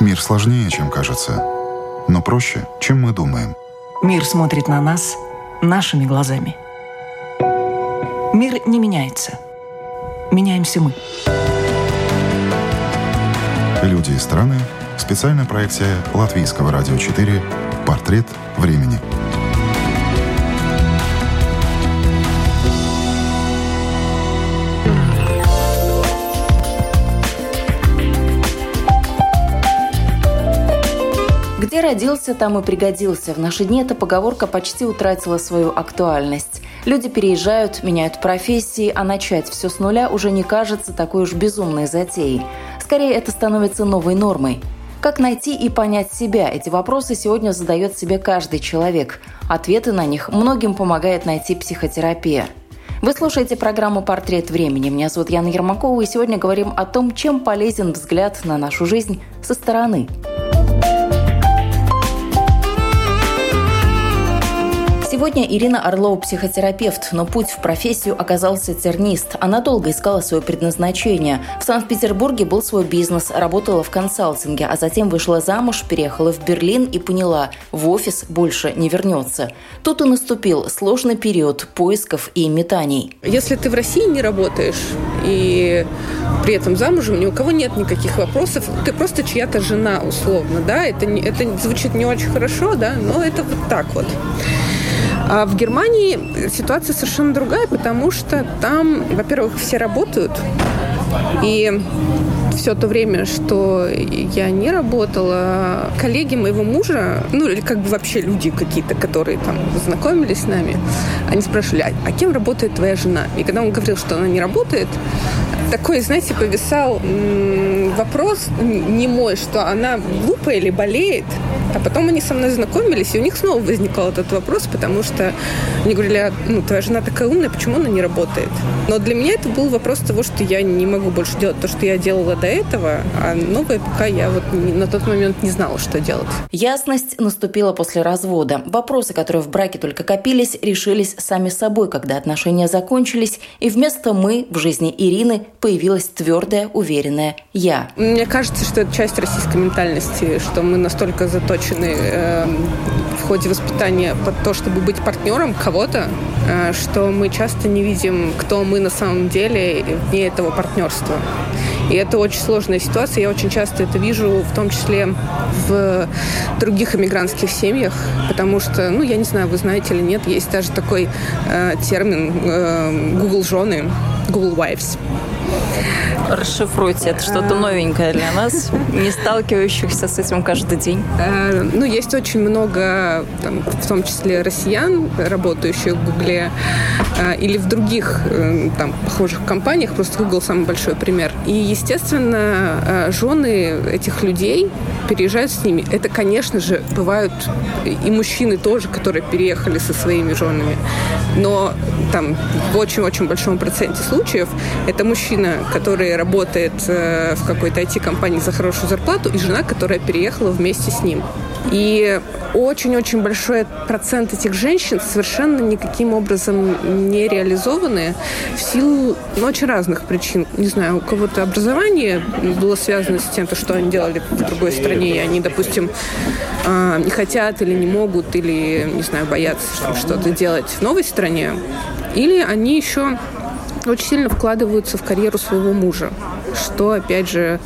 Мир сложнее, чем кажется, но проще, чем мы думаем. Мир смотрит на нас нашими глазами. Мир не меняется. Меняемся мы. Люди и страны. Специальная проекция Латвийского радио 4 «Портрет времени». Где родился, там и пригодился. В наши дни эта поговорка почти утратила свою актуальность. Люди переезжают, меняют профессии, а начать все с нуля уже не кажется такой уж безумной затеей. Скорее, это становится новой нормой. Как найти и понять себя? Эти вопросы сегодня задает себе каждый человек. Ответы на них многим помогает найти психотерапия. Вы слушаете программу «Портрет времени». Меня зовут Яна Ермакова, и сегодня говорим о том, чем полезен взгляд на нашу жизнь со стороны. Сегодня Ирина Орлова психотерапевт, но путь в профессию оказался тернист. Она долго искала свое предназначение. В Санкт-Петербурге был свой бизнес, работала в консалтинге, а затем вышла замуж, переехала в Берлин и поняла, в офис больше не вернется. Тут и наступил сложный период поисков и метаний. Если ты в России не работаешь и при этом замужем, ни у кого нет никаких вопросов, ты просто чья-то жена, условно, да, это, это звучит не очень хорошо, да, но это вот так вот. А в Германии ситуация совершенно другая, потому что там, во-первых, все работают, и все то время, что я не работала, коллеги моего мужа, ну или как бы вообще люди какие-то, которые там знакомились с нами, они спрашивали, а, а кем работает твоя жена? И когда он говорил, что она не работает, такой, знаете, повисал вопрос не мой, что она глупая или болеет. А потом они со мной знакомились, и у них снова возникал этот вопрос, потому что они говорили, ну, твоя жена такая умная, почему она не работает? Но для меня это был вопрос того, что я не могу больше делать то, что я делала до этого, а новое пока я вот на тот момент не знала, что делать. Ясность наступила после развода. Вопросы, которые в браке только копились, решились сами собой, когда отношения закончились, и вместо «мы» в жизни Ирины появилась твердая, уверенная «я». Мне кажется, что это часть российской ментальности, что мы настолько заточены э, в ходе воспитания под то, чтобы быть партнером кого-то, э, что мы часто не видим, кто мы на самом деле вне этого партнерства. И это очень сложная ситуация. Я очень часто это вижу, в том числе в других иммигрантских семьях, потому что, ну, я не знаю, вы знаете или нет, есть даже такой э, термин э, Google жены, Google Wives. Расшифруйте, это что-то новенькое для нас, не сталкивающихся с этим каждый день. Э, ну, есть очень много, там, в том числе россиян, работающих в Гугле, э, или в других э, там, похожих компаниях, просто Google самый большой пример. И, естественно, жены этих людей переезжают с ними. Это, конечно же, бывают и мужчины тоже, которые переехали со своими женами. Но там в очень-очень большом проценте случаев это мужчина, который работает э, в какой-то IT-компании за хорошую зарплату, и жена, которая переехала вместе с ним. И очень-очень большой процент этих женщин совершенно никаким образом не реализованы в силу ну, очень разных причин. Не знаю, у кого-то образование было связано с тем, что они делали в другой стране, и они, допустим, а, не хотят или не могут, или, не знаю, боятся что-то делать в новой стране. Или они еще очень сильно вкладываются в карьеру своего мужа, что, опять же,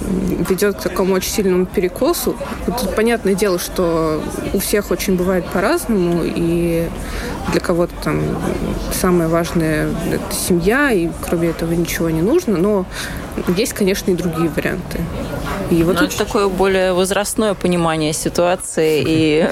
ведет к такому очень сильному перекосу. Тут понятное дело, что у всех очень бывает по-разному, и для кого-то там самое важное – это семья, и кроме этого ничего не нужно, но есть, конечно, и другие варианты. И вот это такое более возрастное понимание ситуации и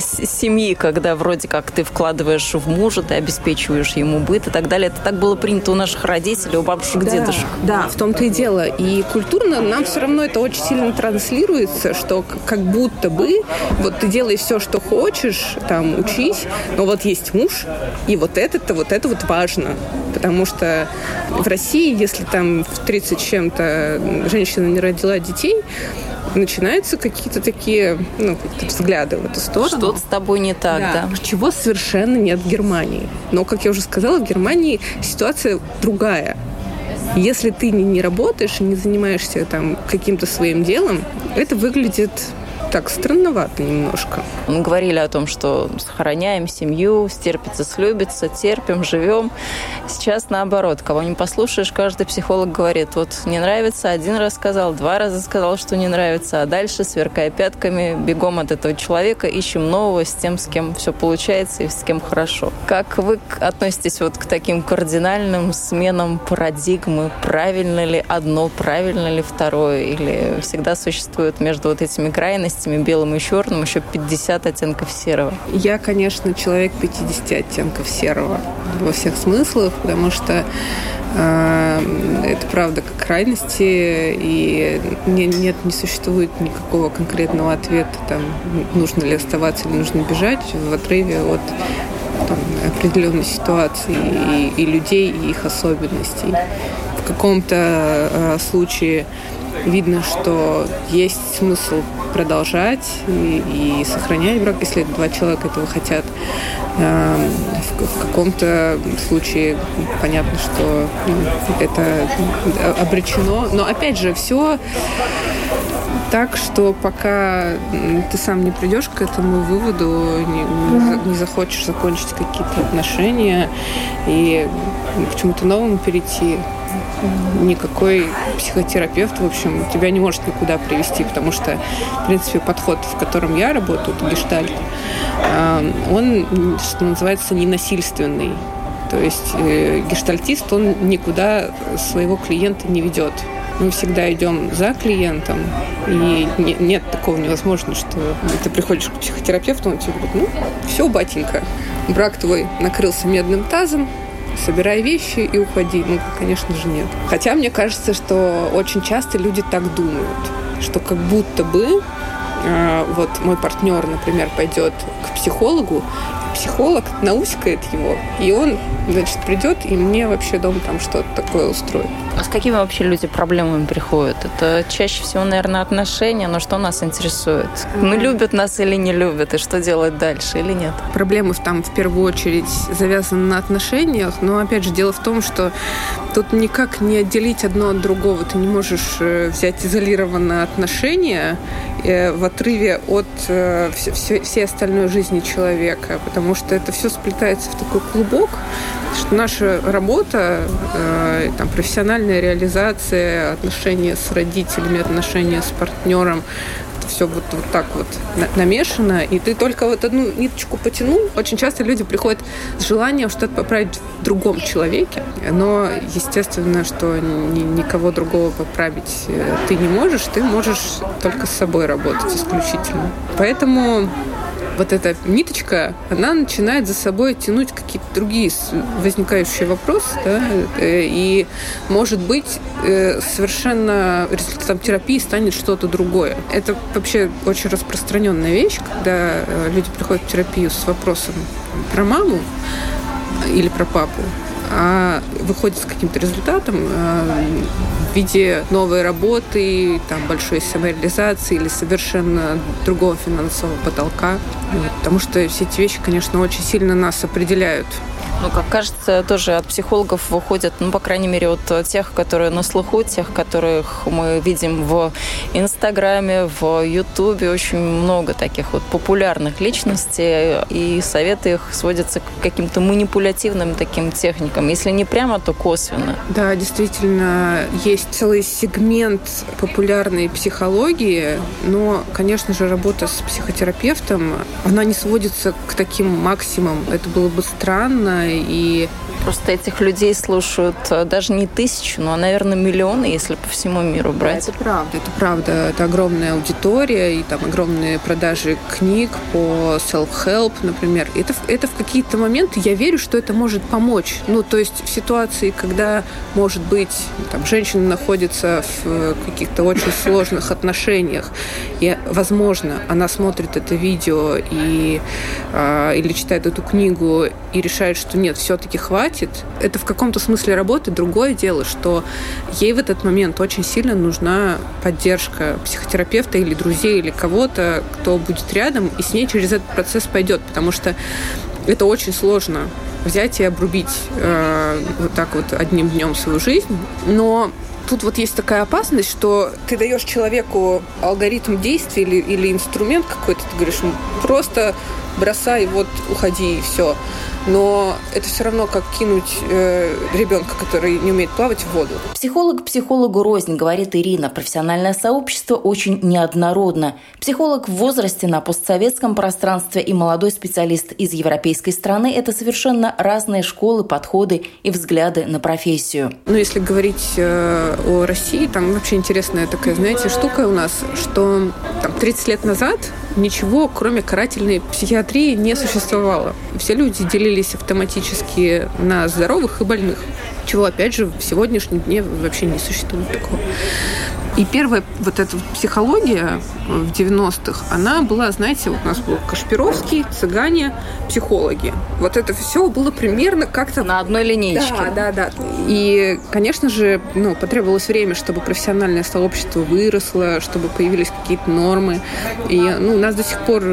семьи, когда вроде как ты вкладываешь в мужа, ты обеспечиваешь ему быт и так далее. Это так было принято у наших родителей, у бабушек, да, дедушек. Да, в том-то и дело. И культурно нам все равно это очень сильно транслируется, что как будто бы вот ты делаешь все, что хочешь, там, учись, но вот есть муж, и вот это-то, вот это вот важно. Потому что в России, если там в 30 чем-то женщина не родила детей, начинаются какие-то такие ну, взгляды в эту сторону. Что-то с тобой не так, да. да. Чего совершенно нет в Германии. Но, как я уже сказала, в Германии ситуация другая. Если ты не работаешь и не занимаешься там каким-то своим делом, это выглядит так странновато немножко. Мы говорили о том, что сохраняем семью, стерпится, слюбится, терпим, живем. Сейчас наоборот. Кого не послушаешь, каждый психолог говорит, вот не нравится, один раз сказал, два раза сказал, что не нравится, а дальше, сверкая пятками, бегом от этого человека, ищем нового с тем, с кем все получается и с кем хорошо. Как вы относитесь вот к таким кардинальным сменам парадигмы? Правильно ли одно, правильно ли второе? Или всегда существует между вот этими крайностями крайностями, белым и черным, еще 50 оттенков серого. Я, конечно, человек 50 оттенков серого во всех смыслах, потому что э, это правда как крайности, и не, нет, не существует никакого конкретного ответа, там, нужно ли оставаться или нужно бежать в отрыве от там, определенной ситуации и, и людей, и их особенностей. В каком-то э, случае видно, что есть смысл продолжать и, и сохранять брак, если два человека этого хотят. Эм, в, в каком-то случае понятно, что ну, это обречено. Но опять же, все так, что пока ты сам не придешь к этому выводу, не, не захочешь закончить какие-то отношения и к чему-то новому перейти, никакой психотерапевт, в общем, тебя не может никуда привести, потому что, в принципе, подход, в котором я работаю, это гештальт, э, он, что называется, ненасильственный. То есть э, гештальтист, он никуда своего клиента не ведет. Мы всегда идем за клиентом, и нет такого невозможно, что ты приходишь к психотерапевту, он тебе говорит, ну, все, батенька, брак твой накрылся медным тазом, собирай вещи и уходи. Ну, конечно же, нет. Хотя мне кажется, что очень часто люди так думают, что как будто бы э, вот мой партнер, например, пойдет к психологу, психолог наускает его, и он, значит, придет и мне вообще дома там что-то такое устроит. А с какими вообще люди проблемами приходят? Это чаще всего, наверное, отношения, но что нас интересует? Ну, любят нас или не любят, и что делать дальше или нет? Проблемы там в первую очередь завязаны на отношениях, но, опять же, дело в том, что тут никак не отделить одно от другого. Ты не можешь э, взять изолированное отношение э, в отрыве от э, всей остальной жизни человека, потому что это все сплетается в такой клубок, что наша работа, там, профессиональная реализация, отношения с родителями, отношения с партнером, все вот, вот так вот намешано, и ты только вот одну ниточку потянул. Очень часто люди приходят с желанием что-то поправить в другом человеке, но естественно, что ни, никого другого поправить э, ты не можешь, ты можешь только с собой работать исключительно. Поэтому вот эта ниточка, она начинает за собой тянуть какие-то другие возникающие вопросы, да, э, и, может быть, э, совершенно результатом терапии станет что-то другое. Это вообще очень распространенная вещь, когда э, люди приходят в терапию с вопросом про маму или про папу, а выходит с каким-то результатом э, в виде новой работы, там, большой самореализации или совершенно другого финансового потолка. Потому что все эти вещи, конечно, очень сильно нас определяют. Ну, как кажется, тоже от психологов выходят, ну, по крайней мере, от тех, которые на слуху, тех, которых мы видим в Инстаграме, в Ютубе. Очень много таких вот популярных личностей, и советы их сводятся к каким-то манипулятивным таким техникам. Если не прямо, то косвенно. Да, действительно, есть целый сегмент популярной психологии, но, конечно же, работа с психотерапевтом, она не сводится к таким максимумам. Это было бы странно, и просто этих людей слушают э, даже не тысячу, но, наверное, миллионы, если по всему миру брать. Да, это правда. Это правда. Это огромная аудитория и там огромные продажи книг по self-help, например. Это, это в какие-то моменты я верю, что это может помочь. Ну, то есть в ситуации, когда, может быть, там, женщина находится в э, каких-то очень сложных отношениях, и, возможно, она смотрит это видео и, э, или читает эту книгу и решает, что нет, все-таки хватит, хватит. Это в каком-то смысле работы. Другое дело, что ей в этот момент очень сильно нужна поддержка психотерапевта или друзей, или кого-то, кто будет рядом и с ней через этот процесс пойдет. Потому что это очень сложно взять и обрубить э, вот так вот одним днем свою жизнь. Но тут вот есть такая опасность, что ты даешь человеку алгоритм действий или, или инструмент какой-то, ты говоришь, ну, просто бросай, вот уходи и все но это все равно как кинуть э, ребенка, который не умеет плавать, в воду. Психолог психологу рознь, говорит Ирина. Профессиональное сообщество очень неоднородно. Психолог в возрасте на постсоветском пространстве и молодой специалист из европейской страны – это совершенно разные школы, подходы и взгляды на профессию. Ну, если говорить э, о России, там вообще интересная такая, знаете, штука у нас, что там, 30 лет назад ничего, кроме карательной психиатрии, не существовало. Все люди делились автоматически на здоровых и больных, чего, опять же, в сегодняшнем дне вообще не существует такого. И первая вот эта психология в 90-х, она была, знаете, вот у нас был Кашпировский, цыгане, психологи. Вот это все было примерно как-то... На одной линейке. Да, да, да. И, конечно же, ну, потребовалось время, чтобы профессиональное сообщество выросло, чтобы появились какие-то нормы. И ну, у нас до сих пор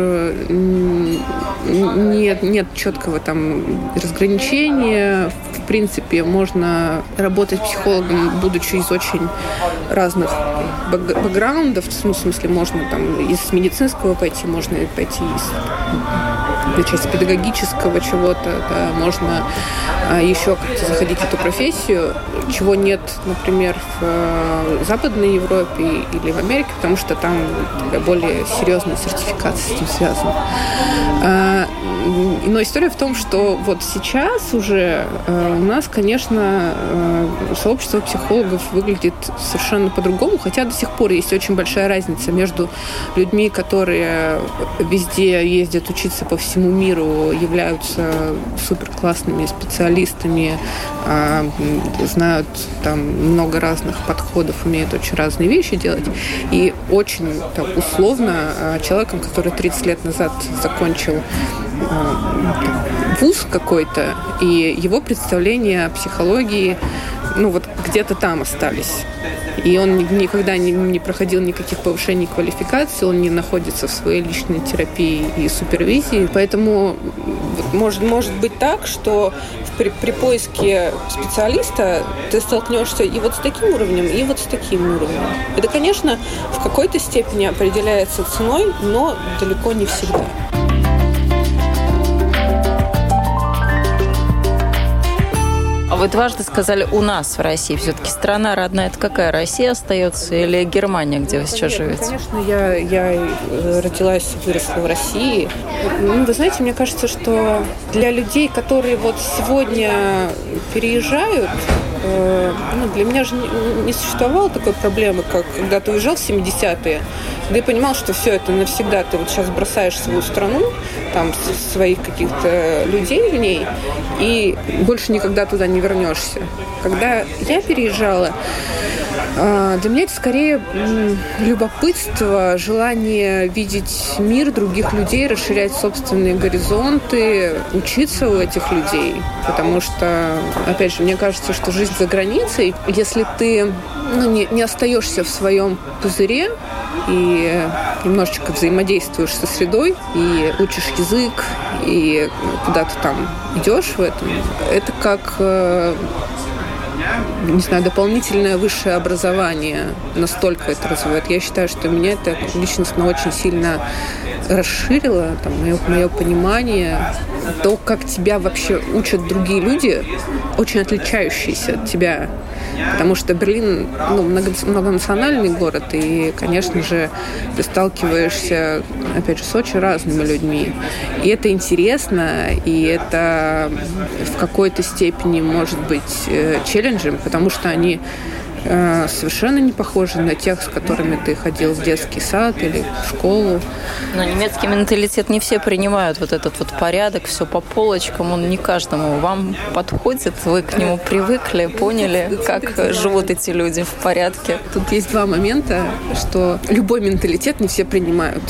нет, нет четкого там разграничения. В принципе, можно работать психологом, будучи из очень разных бэкграундов, ну, в смысле, можно там из медицинского пойти, можно пойти из начать педагогического чего-то, да, можно а, еще как-то заходить в эту профессию, чего нет, например, в а, Западной Европе или в Америке, потому что там более серьезная сертификация с этим связана. Но история в том, что вот сейчас уже э, у нас, конечно, э, сообщество психологов выглядит совершенно по-другому, хотя до сих пор есть очень большая разница между людьми, которые везде ездят учиться по всему миру, являются супер классными специалистами, э, знают там много разных подходов, умеют очень разные вещи делать, и очень так, условно э, человеком, который 30 лет назад закончил вуз какой-то, и его представления о психологии, ну вот где-то там остались. И он никогда не, не проходил никаких повышений квалификации, он не находится в своей личной терапии и супервизии. Поэтому может, может быть так, что при, при поиске специалиста ты столкнешься и вот с таким уровнем, и вот с таким уровнем. Это, конечно, в какой-то степени определяется ценой, но далеко не всегда. Вы дважды сказали «у нас в России». Все-таки страна родная – это какая? Россия остается или Германия, где вы сейчас живете? Конечно, я, я э, родилась, выросла в России. Ну, вы знаете, мне кажется, что для людей, которые вот сегодня переезжают, э, ну, для меня же не, не существовало такой проблемы, как когда ты уезжал в 70-е, да и понимал, что все это навсегда. Ты вот сейчас бросаешь свою страну, там, своих каких-то людей в ней, и больше никогда туда не вернешься. Когда я переезжала, для меня это скорее любопытство, желание видеть мир других людей, расширять собственные горизонты, учиться у этих людей. Потому что, опять же, мне кажется, что жизнь за границей, если ты ну, не, не остаешься в своем пузыре и немножечко взаимодействуешь со средой, и учишь язык, и куда-то там идешь в этом, это как э, не знаю, дополнительное высшее образование настолько это развивает. Я считаю, что меня это личностно очень сильно расширило там, мое, мое понимание, то, как тебя вообще учат другие люди, очень отличающиеся от тебя. Потому что Берлин ну, многонациональный город, и, конечно же, ты сталкиваешься, опять же, с очень разными людьми. И это интересно, и это в какой-то степени может быть э, челленджем, потому что они Э, совершенно не похожи на тех, с которыми ты ходил в детский сад или в школу. Но немецкий менталитет не все принимают вот этот вот порядок, все по полочкам, он не каждому вам подходит, вы к нему привыкли, поняли, как живут эти люди в порядке. Тут есть два момента, что любой менталитет не все принимают.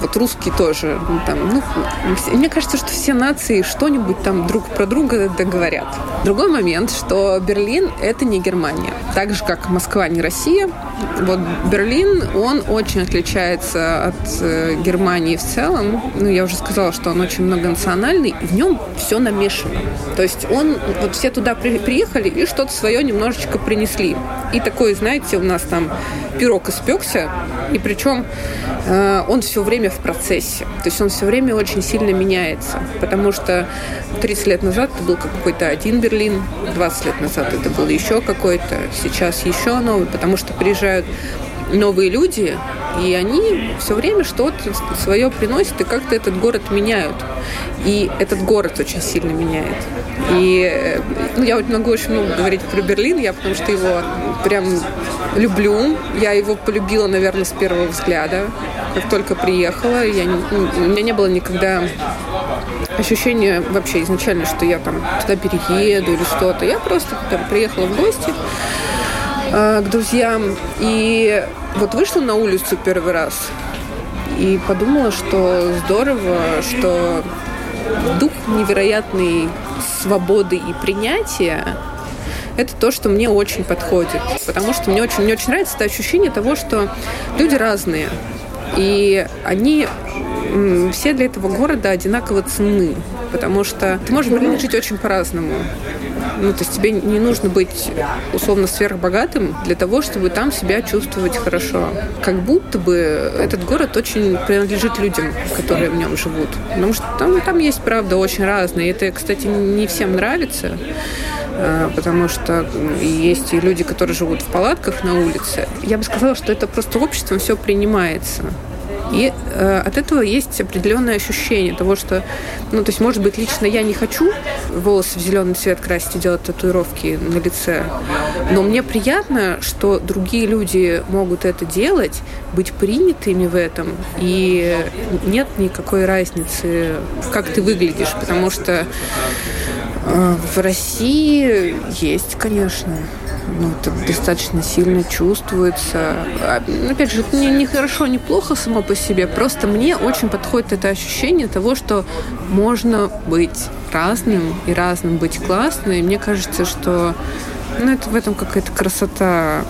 Вот русские тоже. Ну, там, ну, мне кажется, что все нации что-нибудь там друг про друга договорят. Другой момент, что Берлин – это не Германия. Так же, как Москва не Россия, вот Берлин, он очень отличается от э, Германии в целом. Ну, я уже сказала, что он очень многонациональный, в нем все намешано. То есть он, вот все туда при, приехали и что-то свое немножечко принесли. И такой, знаете, у нас там пирог испекся, и причем э, он все время в процессе. То есть он все время очень сильно меняется. Потому что 30 лет назад это был какой-то один Берлин, 20 лет назад это был еще какой-то, сейчас еще новый, потому что приезжают новые люди, и они все время что-то свое приносят и как-то этот город меняют. И этот город очень сильно меняет. И э, ну, я могу очень много говорить про Берлин, я потому что его прям люблю. Я его полюбила, наверное, с первого взгляда. Как только приехала, я ну, у меня не было никогда ощущения вообще изначально, что я там туда перееду или что-то. Я просто там приехала в гости э, к друзьям и вот вышла на улицу первый раз и подумала, что здорово, что дух невероятной свободы и принятия это то, что мне очень подходит. Потому что мне очень, мне очень нравится это ощущение того, что люди разные. И они все для этого города одинаково ценны. Потому что ты можешь жить очень по-разному. Ну, то есть тебе не нужно быть условно сверхбогатым для того, чтобы там себя чувствовать хорошо. Как будто бы этот город очень принадлежит людям, которые в нем живут. Потому что там, там есть, правда, очень разные. И это, кстати, не всем нравится а, потому что есть и люди, которые живут в палатках на улице. Я бы сказала, что это просто обществом все принимается. И э, от этого есть определенное ощущение того, что, ну, то есть, может быть, лично я не хочу волосы в зеленый цвет красить и делать татуировки на лице, но мне приятно, что другие люди могут это делать, быть принятыми в этом, и нет никакой разницы, как ты выглядишь, потому что в России есть, конечно. Ну, это достаточно сильно чувствуется. А, опять же, это не, не хорошо, не плохо само по себе, просто мне очень подходит это ощущение того, что можно быть разным и разным быть классно, и мне кажется, что ну, это в этом какая-то красота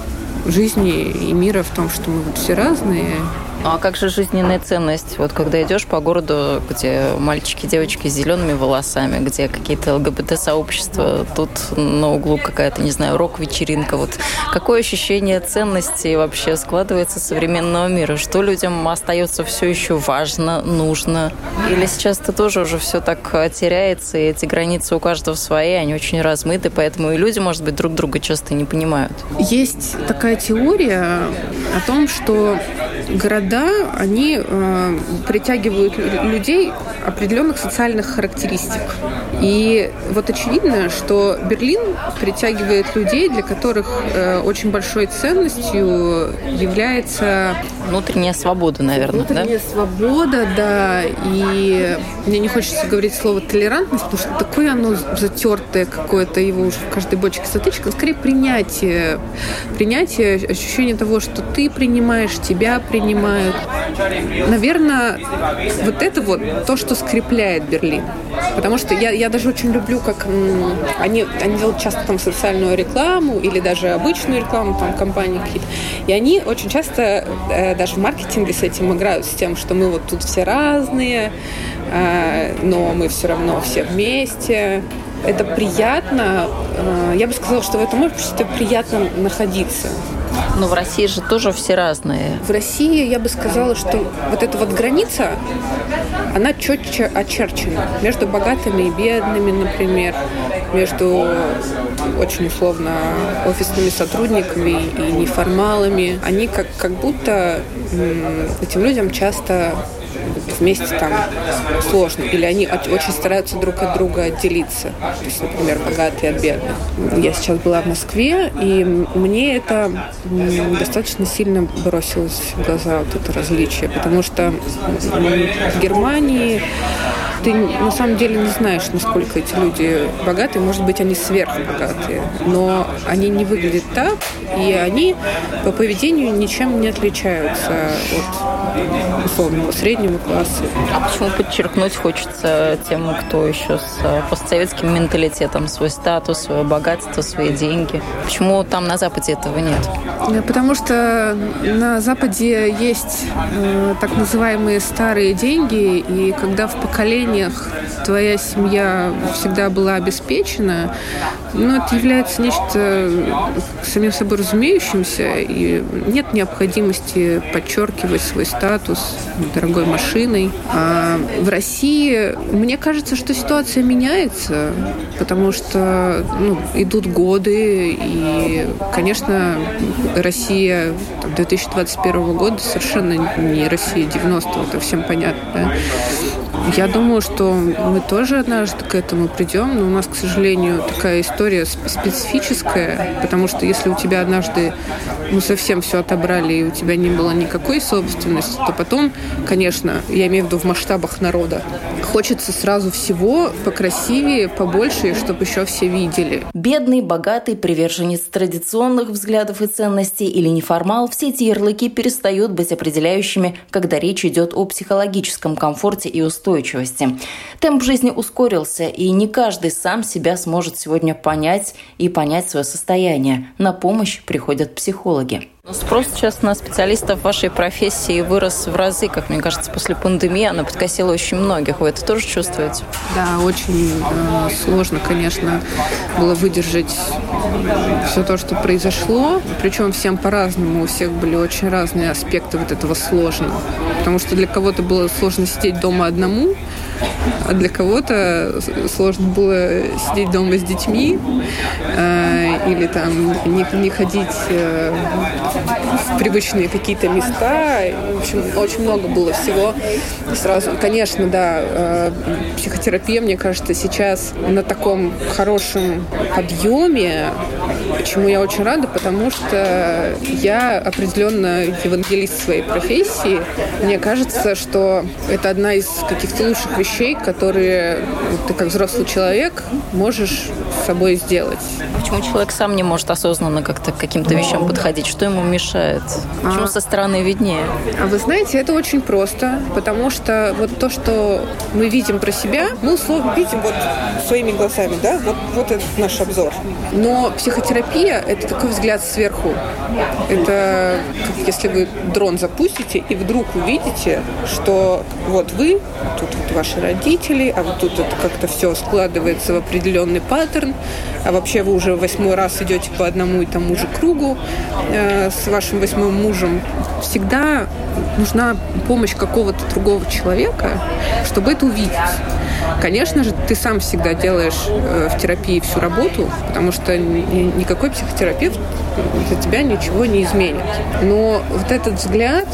жизни и мира в том, что мы вот все разные, а как же жизненная ценность? Вот когда идешь по городу, где мальчики, девочки с зелеными волосами, где какие-то ЛГБТ-сообщества, тут на углу какая-то, не знаю, рок-вечеринка. Вот какое ощущение ценности вообще складывается современного мира? Что людям остается все еще важно, нужно? Или сейчас это тоже уже все так теряется, и эти границы у каждого свои, они очень размыты, поэтому и люди, может быть, друг друга часто не понимают. Есть такая теория о том, что города города, они э, притягивают людей определенных социальных характеристик. И вот очевидно, что Берлин притягивает людей, для которых э, очень большой ценностью является... Внутренняя свобода, наверное, Внутренняя да? свобода, да. И мне не хочется говорить слово толерантность, потому что такое оно затертое какое-то, его уже в каждой бочке затычка. Скорее принятие. Принятие, ощущение того, что ты принимаешь, тебя принимают, знают. Наверное, вот это вот то, что скрепляет Берлин. Потому что я, я даже очень люблю, как они, они делают часто там социальную рекламу или даже обычную рекламу, там компании какие-то. И они очень часто э, даже в маркетинге с этим играют, с тем, что мы вот тут все разные, э, но мы все равно все вместе. Это приятно. Э, я бы сказала, что в этом обществе приятно находиться. Но в России же тоже все разные. В России я бы сказала, что вот эта вот граница, она четче очерчена между богатыми и бедными, например, между очень условно офисными сотрудниками и неформалами. Они как, как будто этим людям часто вместе там сложно. Или они очень стараются друг от друга отделиться. То есть, например, богатые от бедных. Я сейчас была в Москве, и мне это достаточно сильно бросилось в глаза, вот это различие. Потому что в Германии ты на самом деле не знаешь, насколько эти люди богатые. Может быть, они сверхбогатые, но они не выглядят так, и они по поведению ничем не отличаются от условного среднего класса. А почему подчеркнуть хочется тем, кто еще с э, постсоветским менталитетом, свой статус, свое богатство, свои деньги? Почему там на Западе этого нет? Потому что на Западе есть э, так называемые старые деньги, и когда в поколениях твоя семья всегда была обеспечена, ну, это является нечто самим собой разумеющимся, и нет необходимости подчеркивать свой статус дорогой машиной. А в России, мне кажется, что ситуация меняется, потому что ну, идут годы, и, конечно, Россия 2021 года совершенно не Россия 90-го, это всем понятно. Да? Я думаю, что мы тоже однажды к этому придем, но у нас, к сожалению, такая история специфическая, потому что если у тебя однажды ну, совсем все отобрали, и у тебя не было никакой собственности, то потом, конечно, я имею в виду в масштабах народа, хочется сразу всего покрасивее, побольше, чтобы еще все видели. Бедный, богатый, приверженец традиционных взглядов и ценностей или неформал, все эти ярлыки перестают быть определяющими, когда речь идет о психологическом комфорте и устойчивости. Темп жизни ускорился, и не каждый сам себя сможет сегодня понять и понять свое состояние. На помощь приходят психологи. Спрос сейчас на специалистов вашей профессии вырос в разы, как мне кажется, после пандемии. Она подкосила очень многих. Вы это тоже чувствуете? Да, очень э, сложно, конечно, было выдержать все то, что произошло. Причем всем по-разному. У всех были очень разные аспекты вот этого сложного. Потому что для кого-то было сложно сидеть дома одному, а для кого-то сложно было сидеть дома с детьми э, или там не, не ходить э, в привычные какие-то места. В общем, очень много было всего сразу. Конечно, да, э, психотерапия, мне кажется, сейчас на таком хорошем подъеме. Почему я очень рада? Потому что я определенно евангелист своей профессии. Мне кажется, что это одна из каких-то лучших вещей, которые ты как взрослый человек можешь с собой сделать. Почему человек сам не может осознанно как-то к каким-то вещам подходить? Что ему мешает? Почему а... со стороны виднее? А вы знаете, это очень просто, потому что вот то, что мы видим про себя, мы условно видим вот своими глазами, да, вот, вот этот наш обзор. Но психотерапия – это такой взгляд сверху. Это как если вы дрон запустите и вдруг увидите, что вот вы, тут вот ваши родители, а вот тут это как-то все складывается в определенный паттерн, а вообще вы уже восьмой раз идете по одному и тому же кругу э, с вашим восьмым мужем, всегда нужна помощь какого-то другого человека, чтобы это увидеть. Конечно же, ты сам всегда делаешь э, в терапии всю работу, потому что никакой психотерапевт для тебя ничего не изменит. Но вот этот взгляд,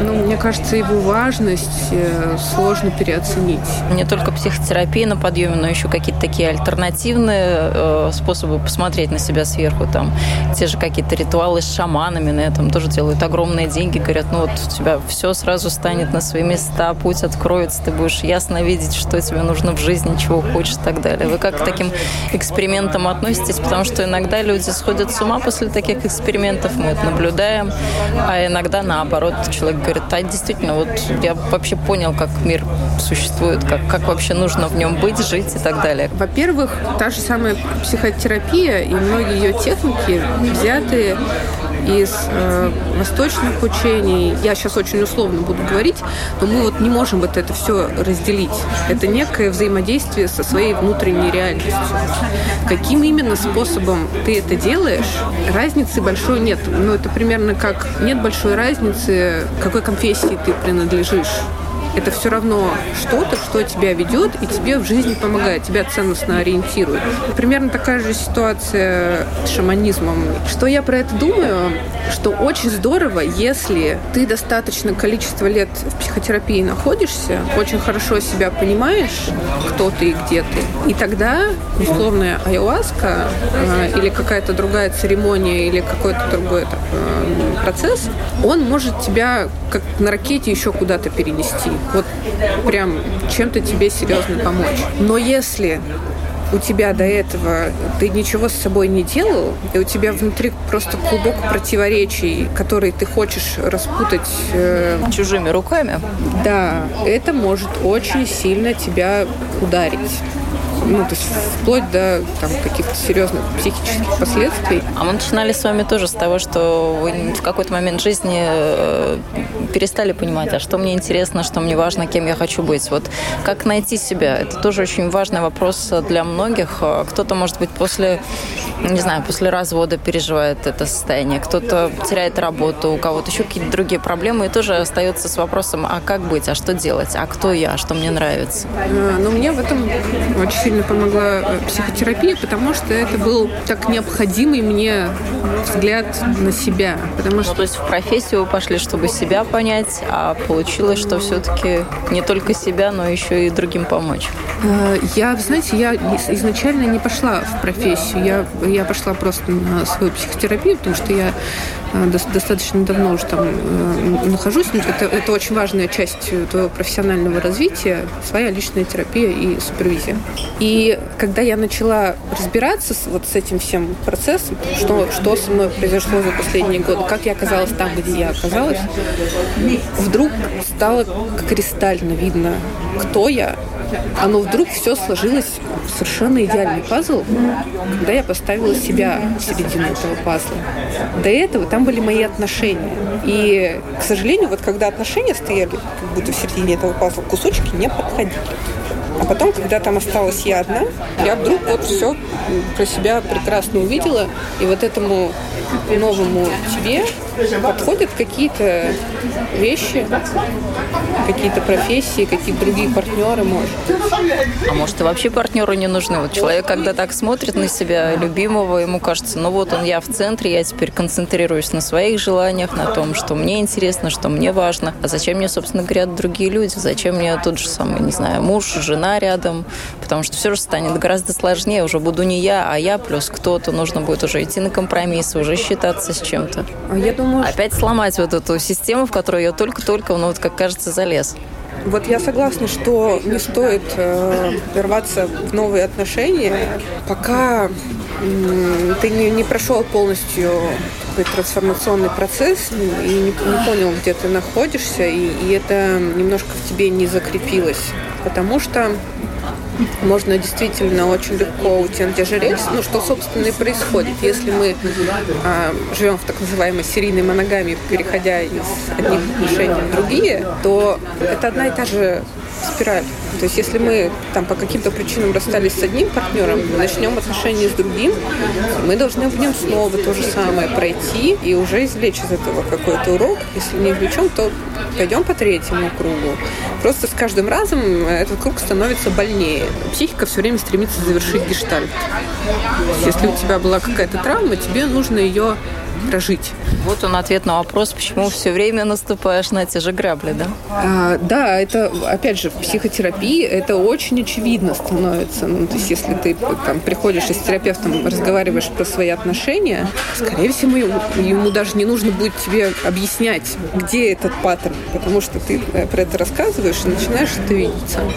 ну, мне кажется, его важность э, сложно переоценить. Не только психотерапия на подъеме, но еще какие-то такие альтернативные э, способы посмотреть на себя сверху. Там те же какие-то ритуалы с шаманами на этом тоже делают огромные деньги. Говорят, ну вот у тебя все сразу станет на свои места, путь откроется, ты будешь ясно видеть, что тебе нужно в жизни, чего хочешь и так далее. Вы как к таким экспериментам относитесь? Потому что иногда люди сходят с ума после таких экспериментов, мы это наблюдаем, а иногда наоборот человек говорит, а действительно, вот я вообще понял, как мир существует, как, как вообще нужно в нем быть, жить и так далее. Во-первых, та же самая психотерапия и многие ее техники взяты из э, восточных учений. Я сейчас очень условно буду говорить, но мы вот не можем вот это все разделить. Это некое взаимодействие со своей внутренней реальностью. Каким именно способом ты это делаешь, разницы большой нет. Но это примерно как нет большой разницы, какой конфессии ты принадлежишь это все равно что-то, что тебя ведет и тебе в жизни помогает, тебя ценностно ориентирует. Примерно такая же ситуация с шаманизмом. Что я про это думаю? Что очень здорово, если ты достаточно количество лет в психотерапии находишься, очень хорошо себя понимаешь, кто ты и где ты. И тогда условная айуаска э, или какая-то другая церемония или какой-то другой э, процесс, он может тебя как на ракете еще куда-то перенести. Вот прям чем-то тебе серьезно помочь. Но если у тебя до этого ты ничего с собой не делал, и у тебя внутри просто клубок противоречий, которые ты хочешь распутать... Э, Чужими руками? Да, это может очень сильно тебя ударить ну, то есть вплоть до там, каких-то серьезных психических последствий. А мы начинали с вами тоже с того, что вы в какой-то момент жизни э, перестали понимать, а что мне интересно, что мне важно, кем я хочу быть. Вот как найти себя? Это тоже очень важный вопрос для многих. Кто-то, может быть, после, не знаю, после развода переживает это состояние, кто-то теряет работу, у кого-то еще какие-то другие проблемы, и тоже остается с вопросом, а как быть, а что делать, а кто я, что мне нравится? А, ну, мне в этом очень сильно помогла э, психотерапия, потому что это был так необходимый мне взгляд на себя. Потому что... Ну, то есть в профессию вы пошли, чтобы себя понять, а получилось, что все-таки не только себя, но еще и другим помочь. Э, я, знаете, я изначально не пошла в профессию. Я, я пошла просто на свою психотерапию, потому что я э, достаточно давно уже там нахожусь. Это, это очень важная часть твоего профессионального развития, своя личная терапия и супервизия. И когда я начала разбираться с, вот с этим всем процессом, что, что со мной произошло за последние годы, как я оказалась там, где я оказалась, вдруг стало кристально видно, кто я, оно вдруг все сложилось совершенно идеальный пазл, когда я поставила себя в середину этого пазла. До этого там были мои отношения. И, к сожалению, вот когда отношения стояли как будто в середине этого пазла, кусочки не подходили. А потом, когда там осталась я одна, я вдруг вот все про себя прекрасно увидела. И вот этому новому тебе подходят какие-то вещи, какие-то профессии, какие-то другие партнеры, может. А может, и вообще партнеры не нужны? Вот человек, когда так смотрит на себя любимого, ему кажется, ну вот он, я в центре, я теперь концентрируюсь на своих желаниях, на том, что мне интересно, что мне важно. А зачем мне, собственно говоря, другие люди? Зачем мне тот же самый, не знаю, муж, жена рядом? Потому что все же станет гораздо сложнее. Уже буду не я, а я плюс кто-то. Нужно будет уже идти на компромиссы, уже считаться с чем-то. А я думаю, Опять сломать вот эту систему, в которую я только-только, ну вот как кажется, залез. Вот я согласна, что не стоит э, рваться в новые отношения, пока э, ты не, не прошел полностью такой трансформационный процесс и не, не понял, где ты находишься, и, и это немножко в тебе не закрепилось. Потому что можно действительно очень легко же рельсы, ну, что, собственно, и происходит. Если мы а, живем в так называемой серийной моногамии, переходя из одних отношений в другие, то это одна и та же спираль. То есть если мы там по каким-то причинам расстались с одним партнером, начнем отношения с другим, мы должны в нем снова то же самое пройти и уже извлечь из этого какой-то урок. Если не извлечем, то пойдем по третьему кругу. Просто с каждым разом этот круг становится больнее. Психика все время стремится завершить гештальт. Если у тебя была какая-то травма, тебе нужно ее прожить. Вот он ответ на вопрос, почему все время наступаешь на те же грабли, да? А, да, это, опять же, в психотерапии это очень очевидно становится. Ну, то есть, если ты там, приходишь и с терапевтом разговариваешь про свои отношения, скорее всего, ему, ему даже не нужно будет тебе объяснять, где этот паттерн, потому что ты э, про это рассказываешь и начинаешь это видеть сам.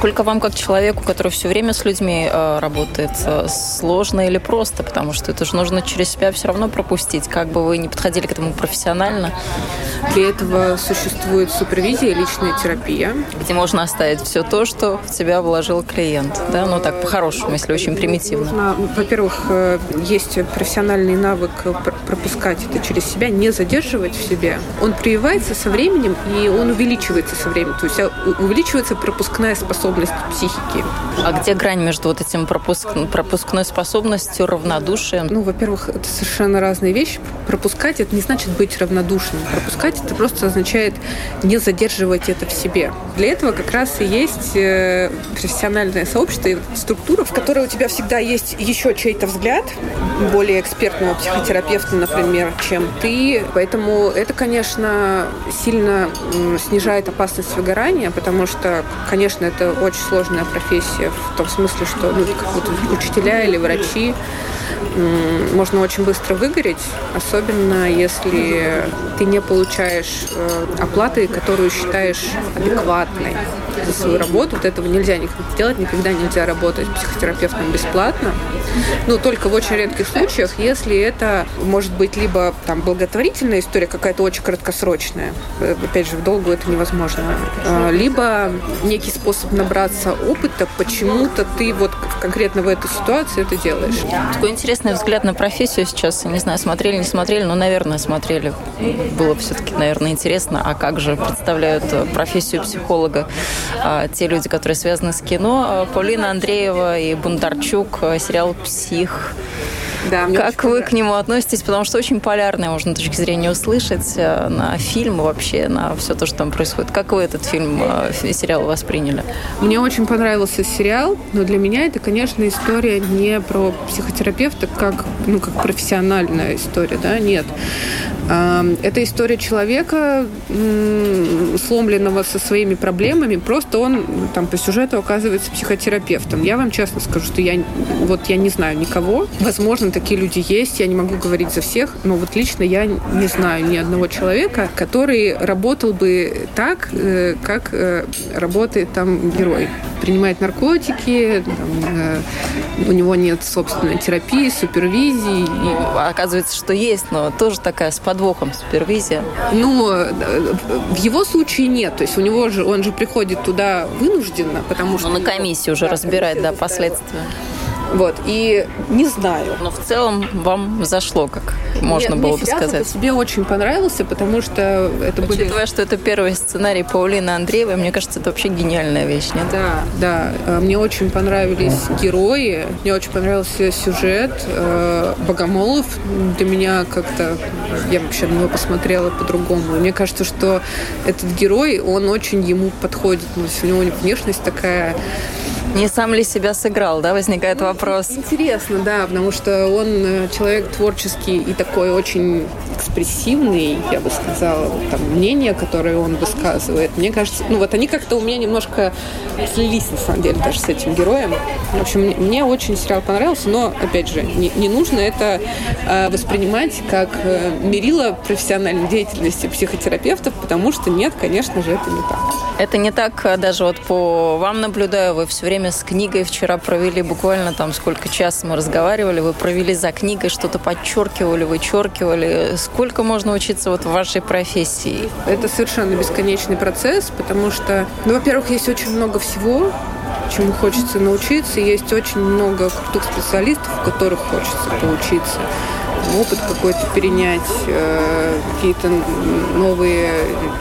Насколько вам, как человеку, который все время с людьми э, работает, э, сложно или просто? Потому что это же нужно через себя все равно пропустить, как бы вы не подходили к этому профессионально. Для этого существует супервизия, личная терапия. Где можно оставить все то, что в тебя вложил клиент. Да? Ну так, по-хорошему, если очень примитивно. Во-первых, э, есть профессиональный навык пропускать это через себя, не задерживать в себе. Он прививается со временем, и он увеличивается со временем. То есть увеличивается пропускная способность способность психики. А где грань между вот этим пропуск... пропускной способностью, равнодушием? Ну, во-первых, это совершенно разные вещи. Пропускать это не значит быть равнодушным. Пропускать это просто означает не задерживать это в себе. Для этого как раз и есть э, профессиональное сообщество и структура, в которой у тебя всегда есть еще чей-то взгляд, более экспертного психотерапевта, например, чем ты. Поэтому это, конечно, сильно снижает опасность выгорания, потому что, конечно, это очень сложная профессия в том смысле, что ну, как вот учителя или врачи можно очень быстро выгореть, особенно если ты не получаешь э, оплаты, которую считаешь адекватной за свою работу. Вот этого нельзя делать, никогда нельзя работать психотерапевтом бесплатно. Ну, только в очень редких случаях, если это может быть либо там благотворительная история какая-то очень краткосрочная, э, опять же, в долгу это невозможно, а, либо некий способ набраться опыта, почему-то ты вот конкретно в этой ситуации это делаешь. Такой интересный взгляд на профессию сейчас. Не знаю, смотрели, не смотрели, но, наверное, смотрели. Было все-таки, наверное, интересно, а как же представляют профессию психолога а, те люди, которые связаны с кино. А, Полина Андреева и Бондарчук, сериал «Псих». Да, как вы к нему относитесь? Потому что очень полярное, можно с точки зрения услышать, э, на фильм вообще, на все то, что там происходит. Как вы этот фильм, э, сериал восприняли? Мне очень понравился сериал, но для меня это, конечно, история не про психотерапевта, как, ну, как профессиональная история, да, нет. Это история человека, сломленного со своими проблемами, просто он там по сюжету оказывается психотерапевтом. Я вам честно скажу, что я вот я не знаю никого. Возможно, такие люди есть, я не могу говорить за всех, но вот лично я не знаю ни одного человека, который работал бы так, э, как э, работает там герой. Принимает наркотики, там, э, у него нет собственной терапии, супервизии. И... Оказывается, что есть, но тоже такая с подвохом супервизия. Ну, в его случае нет. То есть у него же, он же приходит туда вынужденно, потому что... Ну, на комиссии уже разбирать, да, последствия. Вот, и не знаю. Но в целом вам зашло, как можно мне, было мне бы сказать. По себе очень понравился, потому что это были... Учитывая, что это первый сценарий Паулины Андреевой, мне кажется, это вообще гениальная вещь, нет? Да, да. Э, мне очень понравились герои, мне очень понравился сюжет. Э, Богомолов для меня как-то... Я вообще на него посмотрела по-другому. Мне кажется, что этот герой, он очень ему подходит. У него внешность такая не сам ли себя сыграл, да, возникает вопрос? Интересно, да, потому что он э, человек творческий и такой очень экспрессивный, я бы сказала, там, мнение, которое он высказывает. Мне кажется, ну вот они как-то у меня немножко слились, на самом деле, даже с этим героем. В общем, мне очень сериал понравился, но, опять же, не, не нужно это э, воспринимать как э, мерило профессиональной деятельности психотерапевтов, потому что нет, конечно же, это не так. Это не так, э, даже вот по вам наблюдаю, вы все время с книгой вчера провели буквально там сколько час мы разговаривали, вы провели за книгой, что-то подчеркивали, вычеркивали. Сколько можно учиться вот в вашей профессии? Это совершенно бесконечный процесс, потому что, ну, во-первых, есть очень много всего, чему хочется научиться. Есть очень много крутых специалистов, у которых хочется поучиться опыт какой-то перенять, э, какие-то новые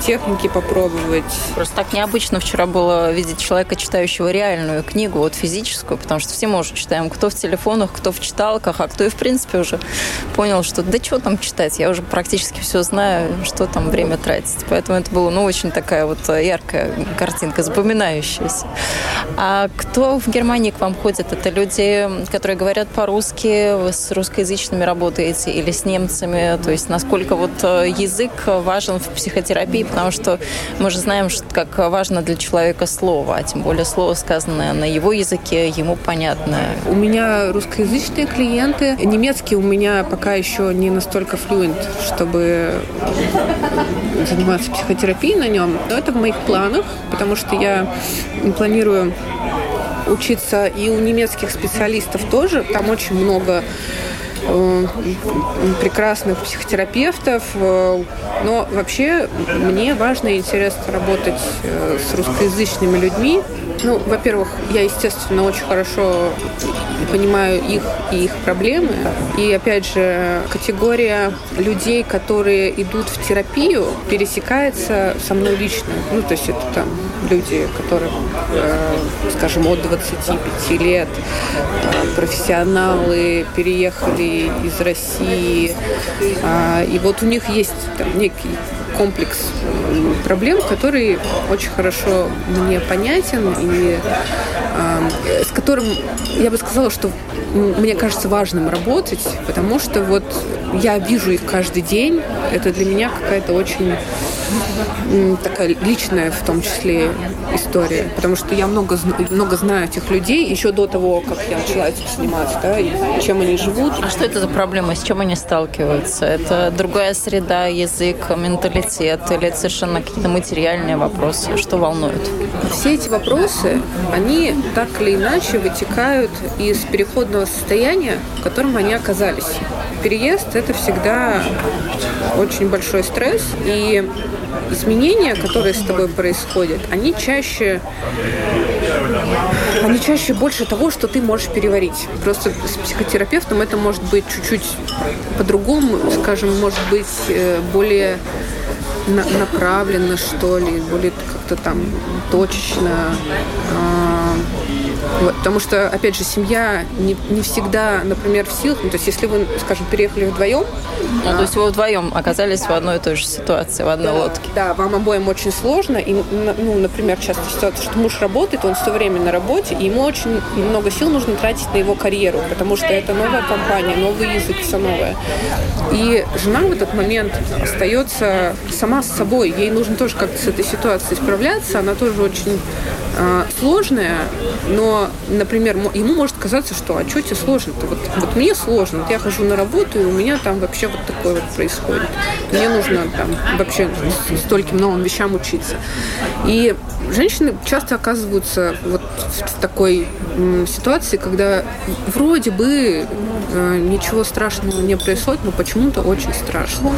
техники попробовать. Просто так необычно вчера было видеть человека, читающего реальную книгу, вот физическую, потому что все мы уже читаем, кто в телефонах, кто в читалках, а кто и в принципе уже понял, что да что там читать, я уже практически все знаю, что там время тратить. Поэтому это было, ну, очень такая вот яркая картинка, запоминающаяся. А кто в Германии к вам ходит? Это люди, которые говорят по-русски, с русскоязычными работаете, работаете или с немцами? То есть насколько вот э, язык важен в психотерапии, потому что мы же знаем, что как важно для человека слово, а тем более слово, сказанное на его языке, ему понятное. У меня русскоязычные клиенты. Немецкий у меня пока еще не настолько флюент, чтобы заниматься психотерапией на нем. Но это в моих планах, потому что я планирую учиться и у немецких специалистов тоже. Там очень много прекрасных психотерапевтов. Э, но вообще мне важно и интересно работать э, с русскоязычными людьми. Ну, во-первых, я, естественно, очень хорошо понимаю их и их проблемы. И, опять же, категория людей, которые идут в терапию, пересекается со мной лично. Ну, то есть это там люди, которым, э, скажем, от 25 лет, э, профессионалы, переехали из России. Э, и вот у них есть там некий комплекс проблем, который очень хорошо мне понятен и э, с которым я бы сказала, что мне кажется важным работать, потому что вот я вижу их каждый день. Это для меня какая-то очень такая личная в том числе история, потому что я много, много знаю этих людей еще до того, как я начала этим заниматься, да, и чем они живут. А что это за проблема, с чем они сталкиваются? Это другая среда, язык, менталитет или это совершенно какие-то материальные вопросы? Что волнует? Все эти вопросы, они так или иначе вытекают из переходного состояния, в котором они оказались. Переезд – это всегда очень большой стресс, и изменения, которые с тобой происходят, они чаще, они чаще больше того, что ты можешь переварить. Просто с психотерапевтом это может быть чуть-чуть по-другому, скажем, может быть э, более направленно, что ли, более как-то там точечно. Вот, потому что, опять же, семья не, не всегда, например, в силах. Ну, то есть, если вы, скажем, переехали вдвоем. Ну, а, то есть вы вдвоем оказались в одной и той же ситуации, в одной да, лодке. Да, вам обоим очень сложно. И, ну, например, часто ситуация, что муж работает, он все время на работе, и ему очень много сил нужно тратить на его карьеру, потому что это новая компания, новый язык, все новое. И жена в этот момент остается сама с собой. Ей нужно тоже как-то с этой ситуацией справляться. Она тоже очень э, сложная, но например, ему может казаться, что а что тебе сложно-то? Вот, вот мне сложно, вот я хожу на работу, и у меня там вообще вот такое вот происходит. Мне нужно там вообще стольким новым вещам учиться. И женщины часто оказываются вот в такой ситуации, когда вроде бы э, ничего страшного не происходит, но почему-то очень страшно.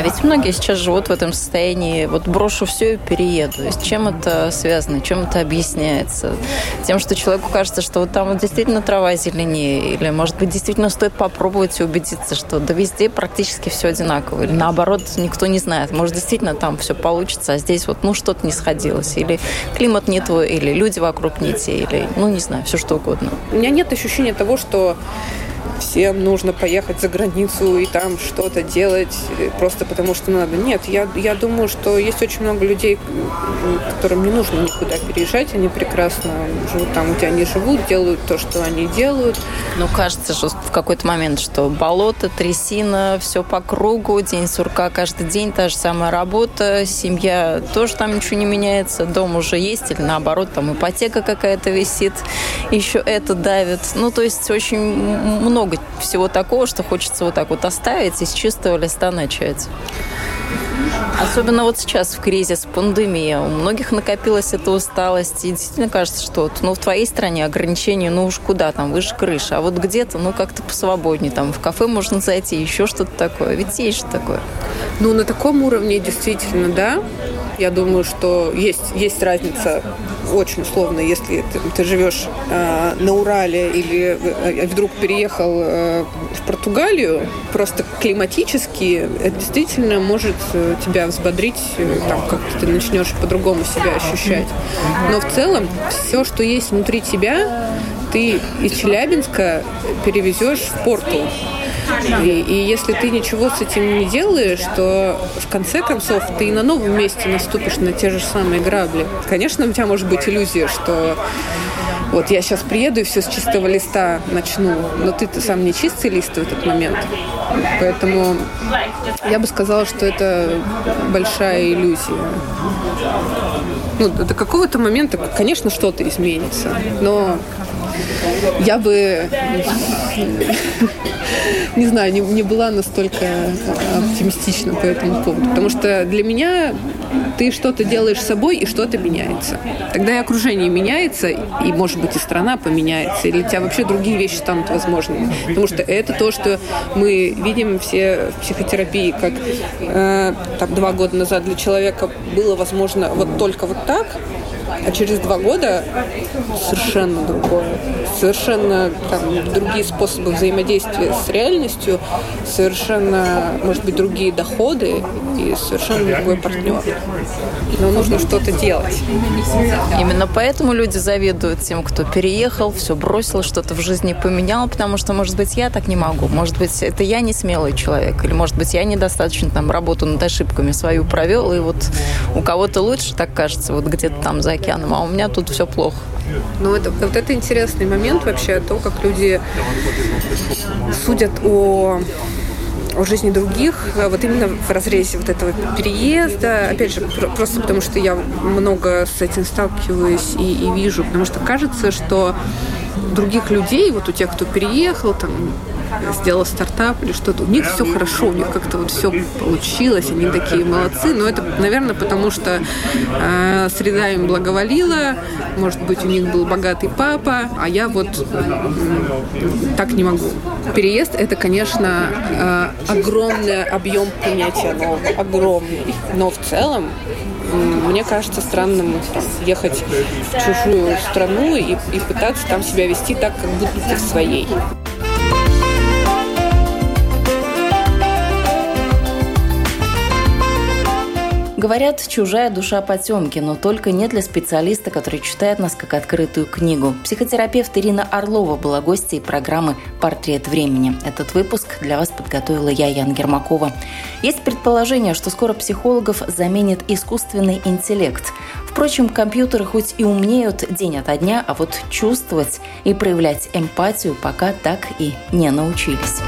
А ведь многие сейчас живут в этом состоянии, вот брошу все и перееду. С чем это связано, чем это объясняется? Тем, что человеку кажется, что вот там вот действительно трава зеленее, или, может быть, действительно стоит попробовать и убедиться, что да везде практически все одинаково, или наоборот, никто не знает. Может, действительно там все получится, а здесь вот, ну, что-то не сходилось, или климат не твой, или люди вокруг не те, или, ну, не знаю, все что угодно. У меня нет ощущения того, что всем нужно поехать за границу и там что-то делать э, просто потому что надо. Нет, я, я думаю, что есть очень много людей, которым не нужно никуда переезжать, они прекрасно живут там, где они живут, делают то, что они делают. Ну, кажется, что в какой-то момент, что болото, трясина, все по кругу, день сурка каждый день, та же самая работа, семья тоже там ничего не меняется, дом уже есть, или наоборот, там ипотека какая-то висит, еще это давит. Ну, то есть очень много много всего такого, что хочется вот так вот оставить и с чистого листа начать. Особенно вот сейчас в кризис, пандемия. У многих накопилась эта усталость. И действительно кажется, что вот, ну, в твоей стране ограничения, ну уж куда там, выше крыши. А вот где-то, ну, как-то посвободнее. Там в кафе можно зайти, еще что-то такое. Ведь есть же такое. Ну, на таком уровне действительно, да. Я думаю, что есть, есть разница очень условно, если ты, ты живешь э, на Урале или э, вдруг переехал э, в Португалию, просто климатически это действительно может э, тебя взбодрить, э, там как-то ты начнешь по-другому себя ощущать. Но в целом все, что есть внутри тебя, ты из Челябинска перевезешь в Порту. И, и если ты ничего с этим не делаешь, то в конце концов ты и на новом месте наступишь на те же самые грабли. Конечно, у тебя может быть иллюзия, что вот я сейчас приеду и все с чистого листа начну, но ты-то сам не чистый лист в этот момент. Поэтому я бы сказала, что это большая иллюзия. Ну, до какого-то момента, конечно, что-то изменится, но я бы не знаю, не, не была настолько оптимистична по этому поводу. Потому что для меня ты что-то делаешь собой, и что-то меняется. Тогда и окружение меняется, и, может быть, и страна поменяется, или у тебя вообще другие вещи станут возможными. Потому что это то, что мы видим все в психотерапии, как э, там, два года назад для человека было возможно вот только вот так, а через два года совершенно другое. Совершенно там, другие способы взаимодействия с реальностью, совершенно, может быть, другие доходы. И совершенно другой партнер. Но нужно что-то делать. Именно поэтому люди завидуют тем, кто переехал, все бросил, что-то в жизни поменял, потому что, может быть, я так не могу, может быть, это я не смелый человек, или, может быть, я недостаточно там работу над ошибками свою провел, и вот у кого-то лучше, так кажется, вот где-то там за океаном, а у меня тут все плохо. Ну, это, вот это интересный момент вообще, то, как люди судят о о жизни других, вот именно в разрезе вот этого переезда. Опять же, просто потому что я много с этим сталкиваюсь и, и вижу, потому что кажется, что других людей, вот у тех, кто переехал, там, сделал стартап или что-то, у них все хорошо, у них как-то вот все получилось, они такие молодцы, но это, наверное, потому что э, среда им благоволила, может быть, у них был богатый папа, а я вот э, так не могу. Переезд – это, конечно, э, огромный объем принятия нового, огромный, но в целом мне кажется странным ехать в чужую страну и, и пытаться там себя вести так, как будто ты в своей. Говорят, чужая душа потемки, но только не для специалиста, который читает нас как открытую книгу. Психотерапевт Ирина Орлова была гостьей программы «Портрет времени». Этот выпуск для вас подготовила я, Ян Гермакова. Есть предположение, что скоро психологов заменит искусственный интеллект. Впрочем, компьютеры хоть и умнеют день ото дня, а вот чувствовать и проявлять эмпатию пока так и не научились.